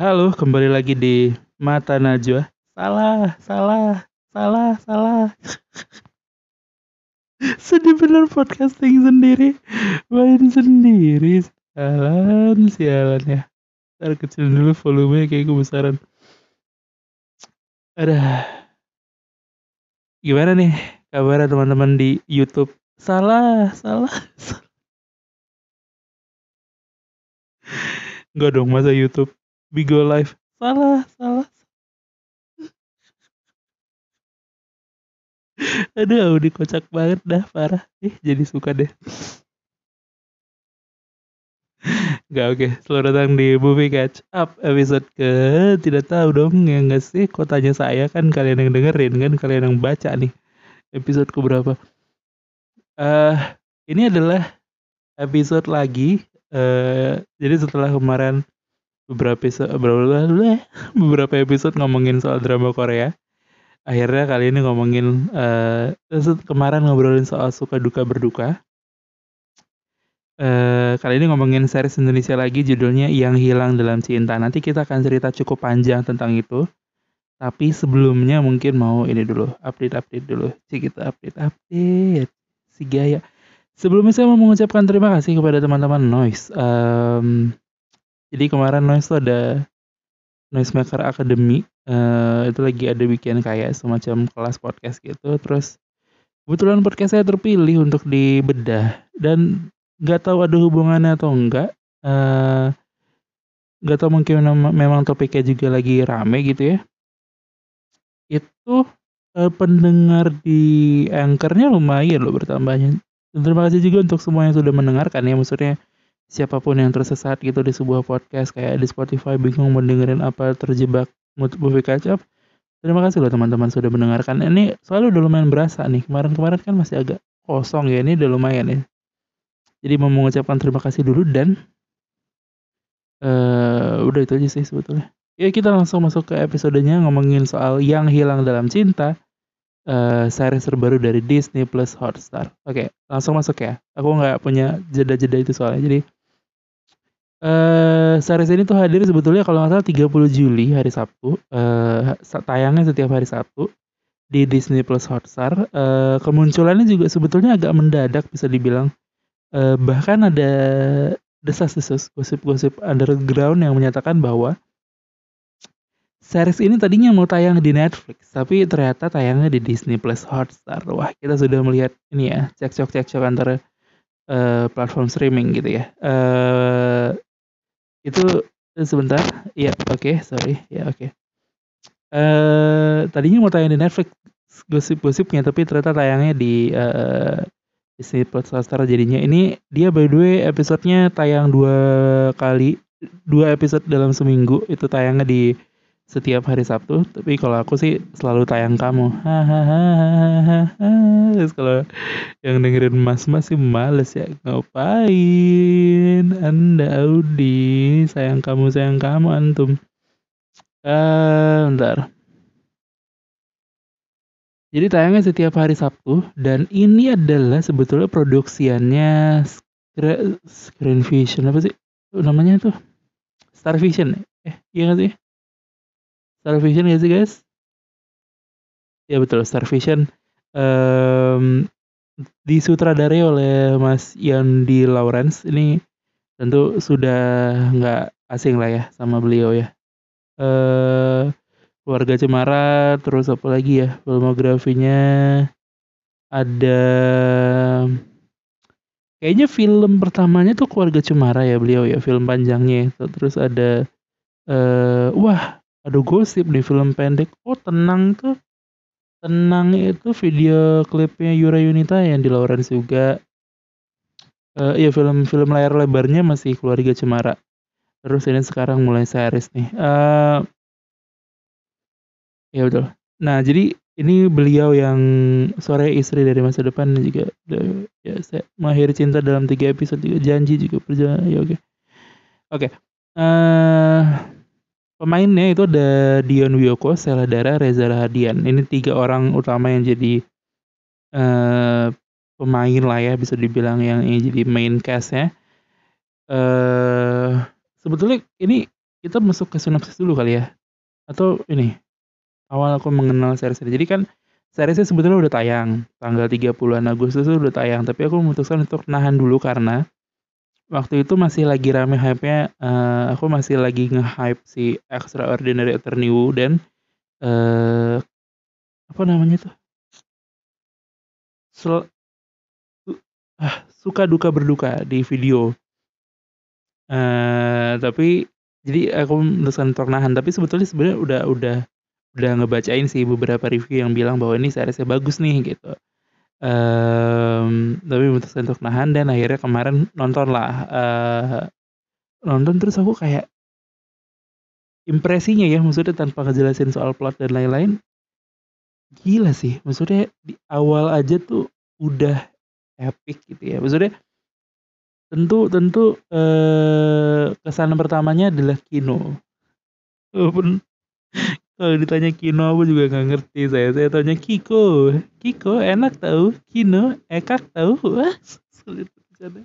Halo, kembali lagi di Mata Najwa. Salah, salah, salah, salah. Sedih bener podcasting sendiri. Main sendiri. Sialan, sialan ya. Ntar kecil dulu volumenya kayak kebesaran. Ada. Gimana nih kabar teman-teman di YouTube? Salah, salah, salah. Enggak dong, masa YouTube Bigo Live. Salah, salah. Aduh, Audi kocak banget dah, parah. Ih, jadi suka deh. Gak oke, okay. selamat datang di Movie Catch Up episode ke tidak tahu dong ya nggak sih kotanya saya kan kalian yang dengerin kan kalian yang baca nih episode ke berapa. Uh, ini adalah episode lagi uh, jadi setelah kemarin beberapa episode beberapa episode ngomongin soal drama Korea akhirnya kali ini ngomongin uh, kemarin ngobrolin soal suka duka berduka Uh, kali ini ngomongin series Indonesia lagi judulnya Yang Hilang Dalam Cinta. Nanti kita akan cerita cukup panjang tentang itu. Tapi sebelumnya mungkin mau ini dulu, update-update dulu. Cik kita update-update. Si Gaya. Sebelumnya saya mau mengucapkan terima kasih kepada teman-teman Noise. Um, jadi kemarin Noise tuh ada Noise Maker Academy. Uh, itu lagi ada bikin kayak semacam kelas podcast gitu. Terus kebetulan podcast saya terpilih untuk dibedah. Dan nggak tahu ada hubungannya atau enggak uh, nggak tahu mungkin memang topiknya juga lagi rame gitu ya itu uh, pendengar di anchornya lumayan loh bertambahnya terima kasih juga untuk semua yang sudah mendengarkan ya maksudnya siapa pun yang tersesat gitu di sebuah podcast kayak di Spotify bingung mau dengerin apa terjebak movie catch up terima kasih loh teman-teman sudah mendengarkan ini selalu udah lumayan berasa nih kemarin-kemarin kan masih agak kosong ya ini udah lumayan ya jadi mau mengucapkan terima kasih dulu dan uh, udah itu aja sih sebetulnya. Ya kita langsung masuk ke episodenya ngomongin soal yang hilang dalam cinta. Uh, series terbaru dari Disney Plus Hotstar. Oke, langsung masuk ya. Aku nggak punya jeda-jeda itu soalnya. Jadi uh, series ini tuh hadir sebetulnya kalau nggak salah 30 Juli hari Sabtu. Uh, tayangnya setiap hari Sabtu di Disney Plus Hotstar. Uh, kemunculannya juga sebetulnya agak mendadak bisa dibilang uh, bahkan ada desas-desus gosip-gosip underground yang menyatakan bahwa series ini tadinya mau tayang di Netflix, tapi ternyata tayangnya di Disney Plus Hotstar. Wah, kita sudah melihat ini ya, cekcok-cekcok antara uh, platform streaming gitu ya. Uh, itu sebentar, ya oke, okay, sorry, ya oke. Okay. Uh, tadinya mau tayang di Netflix gosip-gosipnya, tapi ternyata tayangnya di uh, Disney Plus Star jadinya ini dia by the way episodenya tayang dua kali dua episode dalam seminggu itu tayangnya di setiap hari Sabtu tapi kalau aku sih selalu tayang kamu. Hahaha kalau yang dengerin mas mas sih males ya ngapain anda Audi? Sayang kamu sayang kamu antum. Uh, bentar. Jadi tayangnya setiap hari Sabtu dan ini adalah sebetulnya produksiannya Screen Vision apa sih? Namanya tuh Star Vision eh iya gak sih Star Vision gak sih guys? Ya betul Star Vision. Um, disutradarai oleh Mas Yandi Lawrence. Ini tentu sudah nggak asing lah ya sama beliau ya. Uh, Keluarga Cemara, terus apa lagi ya filmografinya? Ada kayaknya film pertamanya tuh Keluarga Cemara ya beliau ya film panjangnya. Terus ada uh, wah ada gosip di film pendek. Oh tenang tuh. Tenang itu video klipnya Yura Yunita yang di Lawrence juga. Uh, iya film film layar lebarnya masih Keluarga Cemara. Terus ini sekarang mulai series nih. Uh, Ya betul. Nah jadi ini beliau yang sore istri dari masa depan juga ya saya mengakhiri cinta dalam tiga episode juga. Janji juga perjalanan ya oke. Oke. Uh, pemainnya itu ada Dion Wiyoko, Sela Dara, Reza Rahadian. Ini tiga orang utama yang jadi uh, pemain lah ya bisa dibilang yang ini jadi main cast ya. Uh, sebetulnya ini kita masuk ke sinopsis dulu kali ya. Atau ini, awal aku mengenal series ini. Jadi kan seriesnya sebetulnya udah tayang, tanggal 30-an Agustus itu udah tayang, tapi aku memutuskan untuk nahan dulu karena waktu itu masih lagi rame hype-nya, uh, aku masih lagi nge-hype si Extraordinary Attorney Woo dan uh, apa namanya tuh? Sel ah, suka duka berduka di video. Uh, tapi jadi aku memutuskan untuk nahan, tapi sebetulnya sebenarnya udah udah udah ngebacain sih beberapa review yang bilang bahwa ini seriesnya bagus nih gitu. Um, tapi memutuskan untuk nahan dan akhirnya kemarin nonton lah uh, nonton terus aku kayak impresinya ya maksudnya tanpa ngejelasin soal plot dan lain-lain. Gila sih maksudnya di awal aja tuh udah epic gitu ya. Maksudnya tentu tentu eh, kesan pertamanya adalah Kino. Walaupun kalau ditanya Kino aku juga nggak ngerti saya. Saya tanya Kiko. Kiko enak tahu. Kino ekak tahu. Wah, sulit bercanda.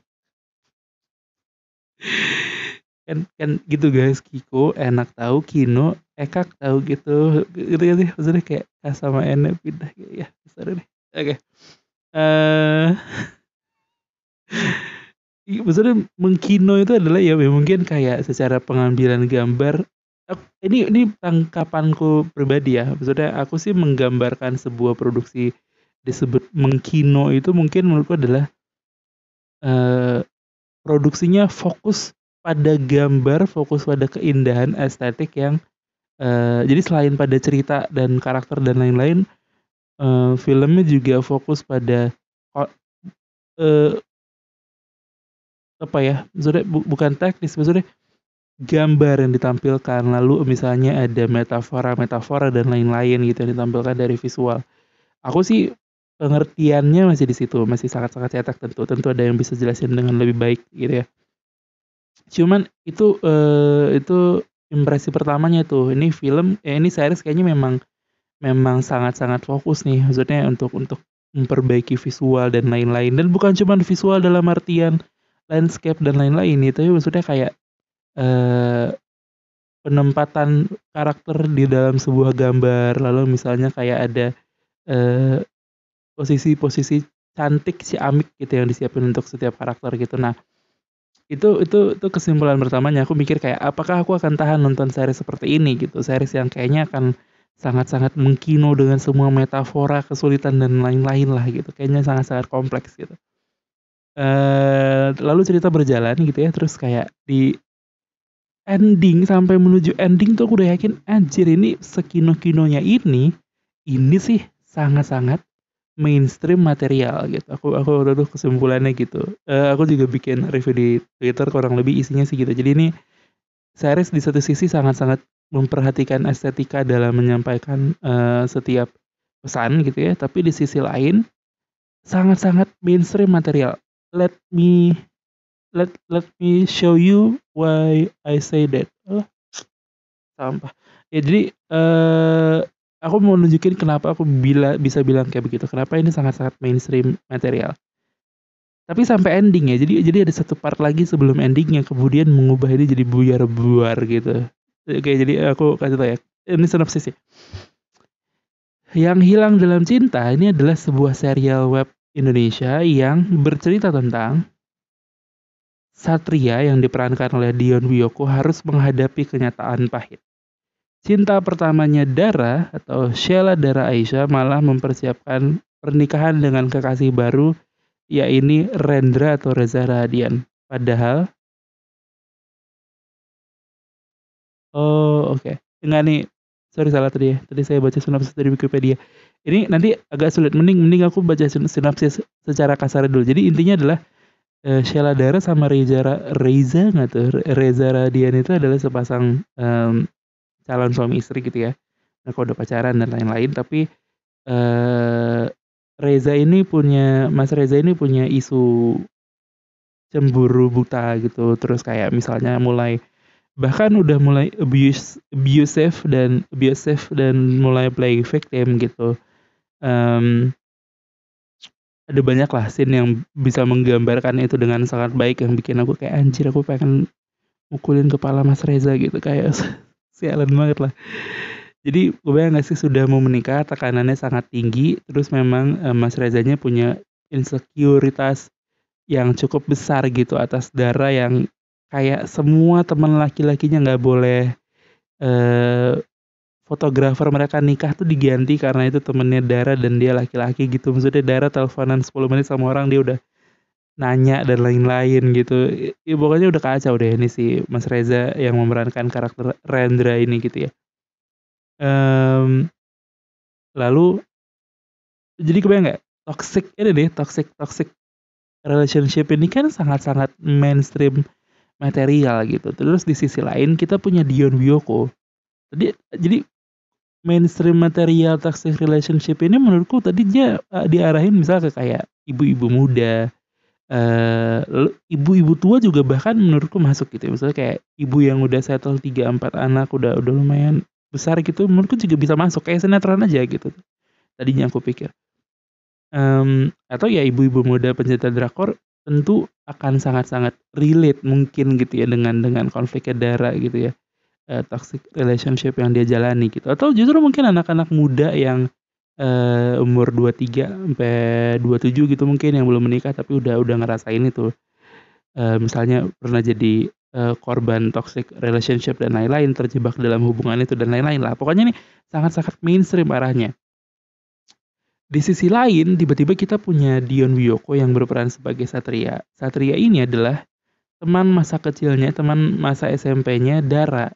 kan kan gitu guys Kiko enak tahu Kino ekak tahu gitu gitu kan sih maksudnya kayak K sama N pindah ya besar deh oke okay. uh, eh, maksudnya mengkino itu adalah ya mungkin kayak secara pengambilan gambar ini ini tangkapanku pribadi ya, maksudnya aku sih menggambarkan sebuah produksi disebut mengkino itu mungkin menurutku adalah uh, produksinya fokus pada gambar, fokus pada keindahan estetik yang uh, jadi selain pada cerita dan karakter dan lain-lain, uh, filmnya juga fokus pada uh, apa ya, maksudnya bu bukan teknis, maksudnya gambar yang ditampilkan, lalu misalnya ada metafora-metafora dan lain-lain gitu yang ditampilkan dari visual. Aku sih pengertiannya masih di situ, masih sangat-sangat cetak tentu. Tentu ada yang bisa jelasin dengan lebih baik gitu ya. Cuman itu eh, itu impresi pertamanya tuh. Ini film, eh, ini series kayaknya memang memang sangat-sangat fokus nih, maksudnya untuk untuk memperbaiki visual dan lain-lain. Dan bukan cuma visual dalam artian landscape dan lain-lain itu, maksudnya kayak eh, penempatan karakter di dalam sebuah gambar, lalu misalnya kayak ada eh, posisi-posisi cantik si amik gitu yang disiapin untuk setiap karakter gitu. Nah, itu itu itu kesimpulan pertamanya aku mikir kayak apakah aku akan tahan nonton series seperti ini gitu. Series yang kayaknya akan sangat-sangat mengkino dengan semua metafora, kesulitan dan lain-lain lah gitu. Kayaknya sangat-sangat kompleks gitu. Uh, lalu cerita berjalan gitu ya, terus kayak di ending sampai menuju ending tuh aku udah yakin anjir ini sekino-kinonya ini ini sih sangat-sangat mainstream material gitu. Aku aku udah tuh kesimpulannya gitu. Uh, aku juga bikin review di Twitter kurang lebih isinya sih gitu. Jadi ini series di satu sisi sangat-sangat memperhatikan estetika dalam menyampaikan uh, setiap pesan gitu ya, tapi di sisi lain sangat-sangat mainstream material. Let me let let me show you why I say that. Oh, sampah. Ya jadi uh, aku mau nunjukin kenapa aku bila bisa bilang kayak begitu. Kenapa ini sangat-sangat mainstream material. Tapi sampai ending ya. Jadi jadi ada satu part lagi sebelum ending yang kemudian mengubah ini jadi buyar-buar gitu. Oke, jadi aku kasih tau ya. Ini sinopsis sih. Yang hilang dalam cinta ini adalah sebuah serial web Indonesia yang bercerita tentang Satria yang diperankan oleh Dion Wiyoko harus menghadapi kenyataan pahit. Cinta pertamanya Dara atau Sheila Dara Aisyah malah mempersiapkan pernikahan dengan kekasih baru yaitu Rendra atau Reza Radian. Padahal Oh, oke. Okay. Enggak nih. Sorry salah tadi ya. Tadi saya baca sinopsis dari Wikipedia. Ini nanti agak sulit. Mending mending aku baca sinopsis secara kasar dulu. Jadi intinya adalah uh, Sheila Dara sama Reza Reza nggak tuh? Reza Radian itu adalah sepasang um, calon suami istri gitu ya. Nah kalau udah pacaran dan lain-lain tapi uh, Reza ini punya Mas Reza ini punya isu cemburu buta gitu. Terus kayak misalnya mulai bahkan udah mulai abuse abusive dan abusive dan mulai play victim gitu. Um, ada banyak lah scene yang bisa menggambarkan itu dengan sangat baik yang bikin aku kayak anjir aku pengen mukulin kepala Mas Reza gitu. Kayak sialan banget lah. Jadi gue bayang gak sih sudah mau menikah tekanannya sangat tinggi terus memang uh, Mas Rezanya punya insekuritas yang cukup besar gitu atas darah yang kayak semua teman laki-lakinya nggak boleh uh, fotografer mereka nikah tuh diganti karena itu temennya Dara dan dia laki-laki gitu. Maksudnya Dara teleponan 10 menit sama orang dia udah nanya dan lain-lain gitu. Ya, pokoknya udah kacau deh ini si Mas Reza yang memerankan karakter Rendra ini gitu ya. Um, lalu jadi kebayang nggak? Toxic ini deh toxic toxic relationship ini kan sangat-sangat mainstream material gitu. Terus di sisi lain kita punya Dion Wiyoko jadi jadi mainstream material toxic relationship ini menurutku tadi dia uh, diarahin misalnya ke kayak ibu-ibu muda uh, ibu-ibu tua juga bahkan menurutku masuk gitu misalnya kayak ibu yang udah settle tiga empat anak udah udah lumayan besar gitu menurutku juga bisa masuk kayak sinetron aja gitu. Tadinya aku pikir. Um, atau ya ibu-ibu muda pencinta drakor tentu akan sangat-sangat relate mungkin gitu ya dengan dengan konfliknya darah gitu ya uh, toxic relationship yang dia jalani gitu. Atau justru mungkin anak-anak muda yang uh, umur 23 sampai 27 gitu mungkin yang belum menikah tapi udah udah ngerasain itu. Uh, misalnya pernah jadi korban toxic relationship dan lain-lain terjebak dalam hubungan itu dan lain-lain lah. Pokoknya ini sangat-sangat mainstream arahnya. Di sisi lain tiba-tiba kita punya Dion Wiyoko yang berperan sebagai Satria. Satria ini adalah teman masa kecilnya teman masa SMP-nya Dara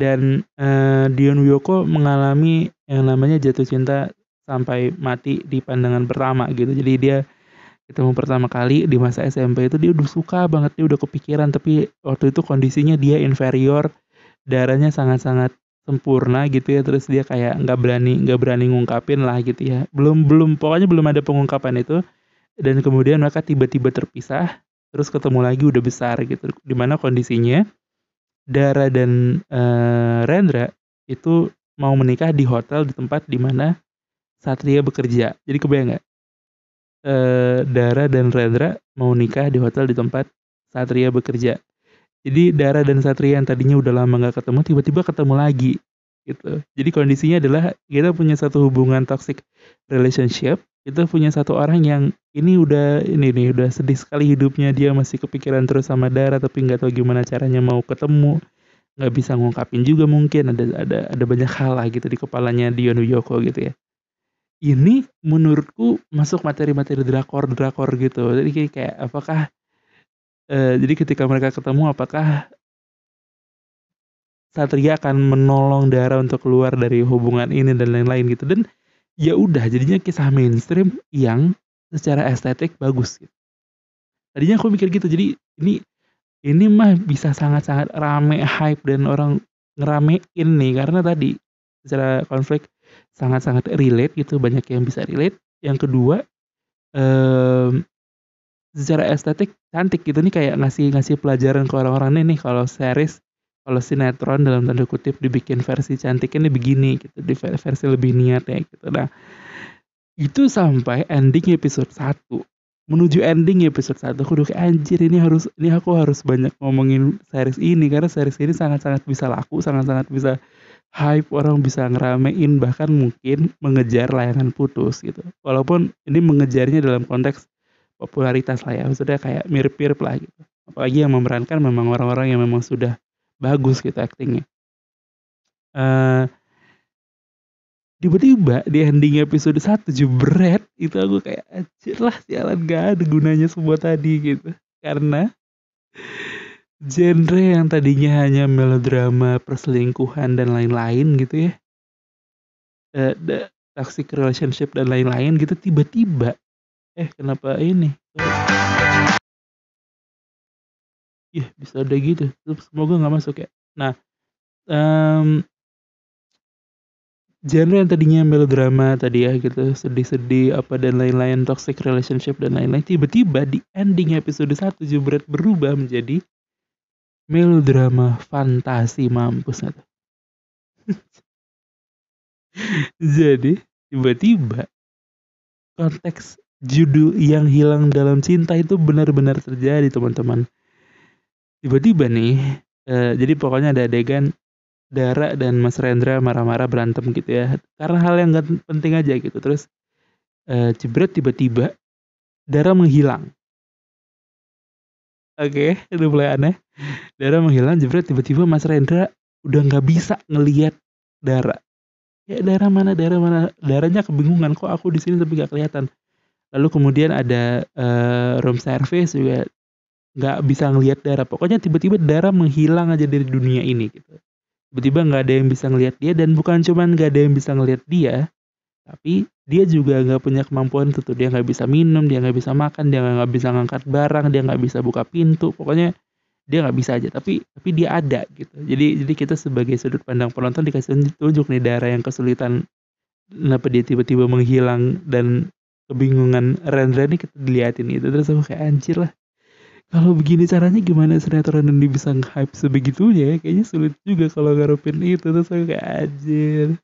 dan uh, Dion Wiyoko mengalami yang namanya jatuh cinta sampai mati di pandangan pertama gitu. Jadi dia ketemu pertama kali di masa SMP itu dia udah suka banget dia udah kepikiran. Tapi waktu itu kondisinya dia inferior darahnya sangat-sangat sempurna gitu ya. Terus dia kayak nggak berani nggak berani ngungkapin lah gitu ya. Belum belum pokoknya belum ada pengungkapan itu. Dan kemudian mereka tiba-tiba terpisah terus ketemu lagi udah besar gitu. Di mana kondisinya Dara dan uh, Rendra itu mau menikah di hotel di tempat di mana Satria bekerja. Jadi kebayang nggak? Uh, Dara dan Rendra mau nikah di hotel di tempat Satria bekerja. Jadi Dara dan Satria yang tadinya udah lama nggak ketemu, tiba-tiba ketemu lagi gitu. Jadi kondisinya adalah kita punya satu hubungan toxic relationship kita punya satu orang yang ini udah ini nih udah sedih sekali hidupnya dia masih kepikiran terus sama Dara tapi nggak tahu gimana caranya mau ketemu. Nggak bisa ngungkapin juga mungkin ada ada ada banyak hal lah gitu di kepalanya Dion Wiyoko gitu ya. Ini menurutku masuk materi-materi drakor drakor gitu. Jadi kayak apakah uh, jadi ketika mereka ketemu apakah Satria akan menolong Dara untuk keluar dari hubungan ini dan lain-lain gitu dan ya udah jadinya kisah mainstream yang secara estetik bagus gitu. Tadinya aku mikir gitu, jadi ini ini mah bisa sangat-sangat rame hype dan orang ngeramein nih karena tadi secara konflik sangat-sangat relate gitu banyak yang bisa relate. Yang kedua um, secara estetik cantik gitu nih kayak ngasih ngasih pelajaran ke orang-orang nih nih kalau series kalau sinetron dalam tanda kutip dibikin versi cantiknya begini gitu di versi lebih niat ya gitu. Nah itu sampai ending episode 1 menuju ending episode 1 aku udah kayak anjir ini harus ini aku harus banyak ngomongin series ini. Karena series ini sangat-sangat bisa laku sangat-sangat bisa hype orang bisa ngeramein bahkan mungkin mengejar layangan putus gitu. Walaupun ini mengejarnya dalam konteks popularitas lah ya maksudnya kayak mirip-mirip lah gitu. Apalagi yang memerankan memang orang-orang yang memang sudah bagus gitu actingnya. Uh, tiba-tiba di ending episode 1 jebret itu aku kayak anjir lah sialan gak ada gunanya semua tadi gitu. Karena genre yang tadinya hanya melodrama perselingkuhan dan lain-lain gitu ya uh, the toxic relationship dan lain-lain gitu tiba-tiba eh kenapa ini Iya bisa ada gitu, semoga nggak masuk ya. Nah, um, genre yang tadinya melodrama tadi ya gitu, sedih-sedih apa dan lain-lain, toxic relationship dan lain-lain, tiba-tiba di ending episode 1 jebret berubah menjadi melodrama fantasi mampus tuh. Jadi, tiba-tiba konteks judul yang hilang dalam cinta itu benar-benar terjadi teman-teman tiba-tiba nih uh, jadi pokoknya ada adegan Dara dan Mas Rendra marah-marah berantem gitu ya karena hal yang gak penting aja gitu terus uh, jebret tiba-tiba Dara menghilang Oke, okay, udah mulai aneh. Dara menghilang, jebret tiba-tiba Mas Rendra udah nggak bisa ngelihat Dara. Ya Dara mana, Dara mana? Daranya kebingungan kok aku di sini tapi nggak kelihatan. Lalu kemudian ada uh, room service juga nggak bisa ngelihat Dara. Pokoknya tiba-tiba Dara menghilang aja dari dunia ini gitu. Tiba-tiba nggak ada yang bisa ngelihat dia dan bukan cuman nggak ada yang bisa ngelihat dia, tapi dia juga nggak punya kemampuan itu tuh. Dia nggak bisa minum dia nggak bisa makan dia nggak bisa ngangkat barang dia nggak bisa buka pintu. Pokoknya dia nggak bisa aja tapi tapi dia ada gitu. Jadi jadi kita sebagai sudut pandang penonton dikasih tunjuk nih daerah yang kesulitan kenapa dia tiba-tiba menghilang dan kebingungan Rendra ini kita diliatin itu terus aku kayak anjir lah kalau begini caranya gimana sinetron ini bisa hype sebegitunya ya kayaknya sulit juga kalau ngarepin itu terus aku kayak anjir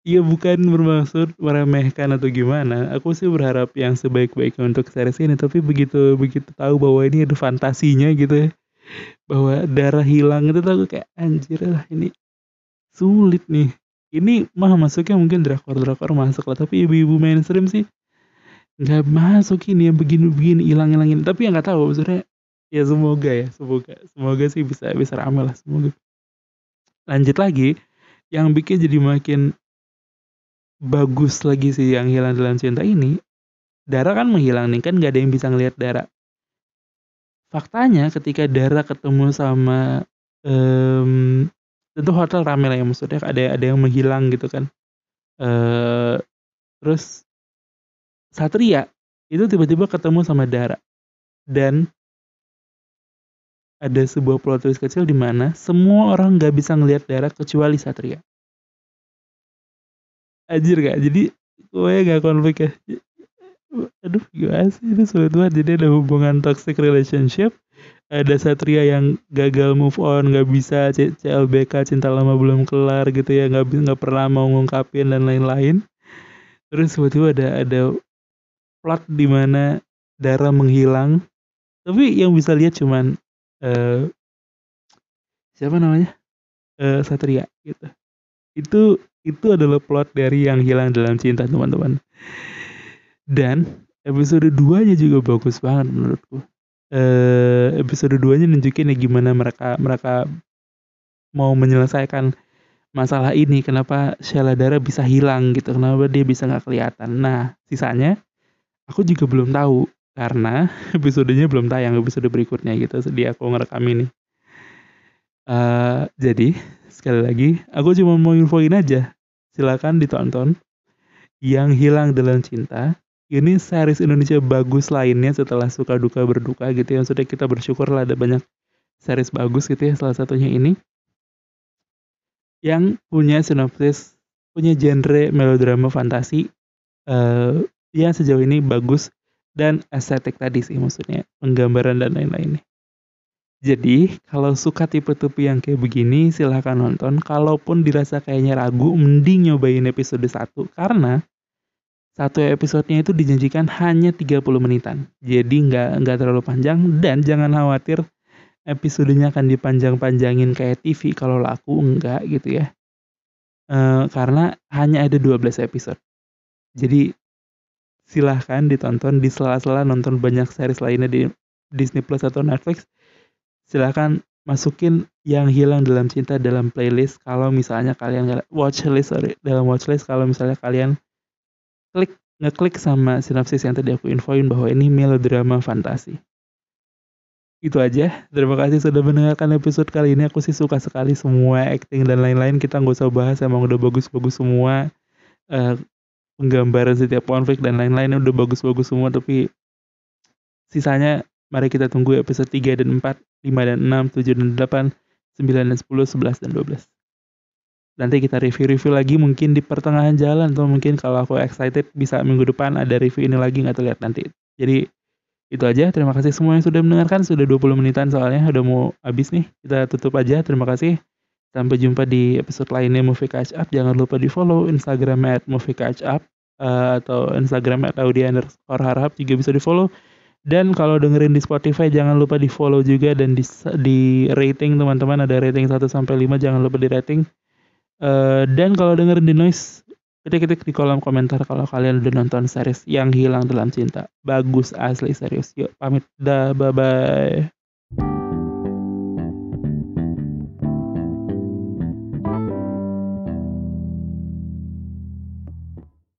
Iya bukan bermaksud meremehkan atau gimana. Aku sih berharap yang sebaik-baiknya untuk series ini. Tapi begitu begitu tahu bahwa ini ada fantasinya gitu ya. Bahwa darah hilang itu tuh aku kayak anjir lah ini sulit nih. Ini mah masuknya mungkin drakor-drakor masuk lah. Tapi ibu-ibu mainstream sih nggak masuk ini yang begini-begini hilang-hilangin. Tapi yang nggak tahu sebenarnya ya semoga ya semoga semoga sih bisa bisa ramai lah semoga. Lanjut lagi yang bikin jadi makin bagus lagi sih yang hilang dalam cinta ini Dara kan menghilang nih kan gak ada yang bisa ngelihat Dara faktanya ketika Dara ketemu sama um, tentu hotel rame lah ya maksudnya ada ada yang menghilang gitu kan uh, terus Satria itu tiba-tiba ketemu sama Dara dan ada sebuah plot twist kecil di mana semua orang nggak bisa ngelihat Dara kecuali Satria Anjir gak? Jadi gue gak konflik ya. Aduh gimana sih itu sulit banget. Jadi ada hubungan toxic relationship. Ada Satria yang gagal move on, gak bisa CLBK cinta lama belum kelar gitu ya, gak, gak pernah mau ngungkapin dan lain-lain. Terus tiba-tiba ada ada plot di mana darah menghilang. Tapi yang bisa lihat cuman uh, siapa namanya? Uh, Satria gitu. Itu itu adalah plot dari yang hilang dalam cinta teman-teman dan episode 2 nya juga bagus banget menurutku uh, episode 2 nya nunjukin ya gimana mereka mereka mau menyelesaikan masalah ini kenapa Sheila Dara bisa hilang gitu kenapa dia bisa nggak kelihatan nah sisanya aku juga belum tahu karena episodenya belum tayang episode berikutnya gitu di aku ngerekam ini. Uh, jadi sekali lagi aku cuma mau infoin aja. Silakan ditonton. Yang hilang dalam cinta. Ini series Indonesia bagus lainnya setelah suka duka berduka gitu ya. Sudah kita bersyukur lah ada banyak series bagus gitu ya salah satunya ini. Yang punya sinopsis punya genre melodrama fantasi uh, yang sejauh ini bagus dan estetik tadi sih maksudnya penggambaran dan lain-lainnya jadi, kalau suka tipe-tipe yang kayak begini, silahkan nonton. Kalaupun dirasa kayaknya ragu, mending nyobain episode 1. Karena satu episodenya itu dijanjikan hanya 30 menitan. Jadi nggak nggak terlalu panjang dan jangan khawatir episodenya akan dipanjang-panjangin kayak TV kalau laku enggak gitu ya. E, karena hanya ada 12 episode. Jadi silahkan ditonton di sela-sela nonton banyak series lainnya di Disney Plus atau Netflix. Silahkan masukin yang hilang dalam cinta dalam playlist. Kalau misalnya kalian watchlist sorry dalam watchlist kalau misalnya kalian klik ngeklik sama sinopsis yang tadi aku infoin bahwa ini melodrama fantasi. Itu aja. Terima kasih sudah mendengarkan episode kali ini. Aku sih suka sekali semua acting dan lain-lain. Kita nggak usah bahas emang udah bagus-bagus semua. Uh, penggambaran setiap konflik dan lain-lain udah bagus-bagus semua tapi sisanya Mari kita tunggu episode 3 dan 4, 5 dan 6, 7 dan 8, 9 dan 10, 11 dan 12. Nanti kita review-review lagi mungkin di pertengahan jalan atau mungkin kalau aku excited bisa minggu depan ada review ini lagi nggak terlihat nanti. Jadi itu aja. Terima kasih semua yang sudah mendengarkan. Sudah 20 menitan soalnya udah mau habis nih. Kita tutup aja. Terima kasih. Sampai jumpa di episode lainnya Movie Catch Up. Jangan lupa di follow Instagram at Movie Catch Up uh, atau Instagram at Audia underscore harap juga bisa di follow Dan kalau dengerin di Spotify jangan lupa di follow juga dan di, di rating teman-teman ada rating 1 sampai 5 jangan lupa di rating. Uh, dan kalau dengerin di noise ketik-ketik di kolom komentar kalau kalian udah nonton series yang hilang dalam cinta. Bagus asli serius. Yuk pamit dah bye bye.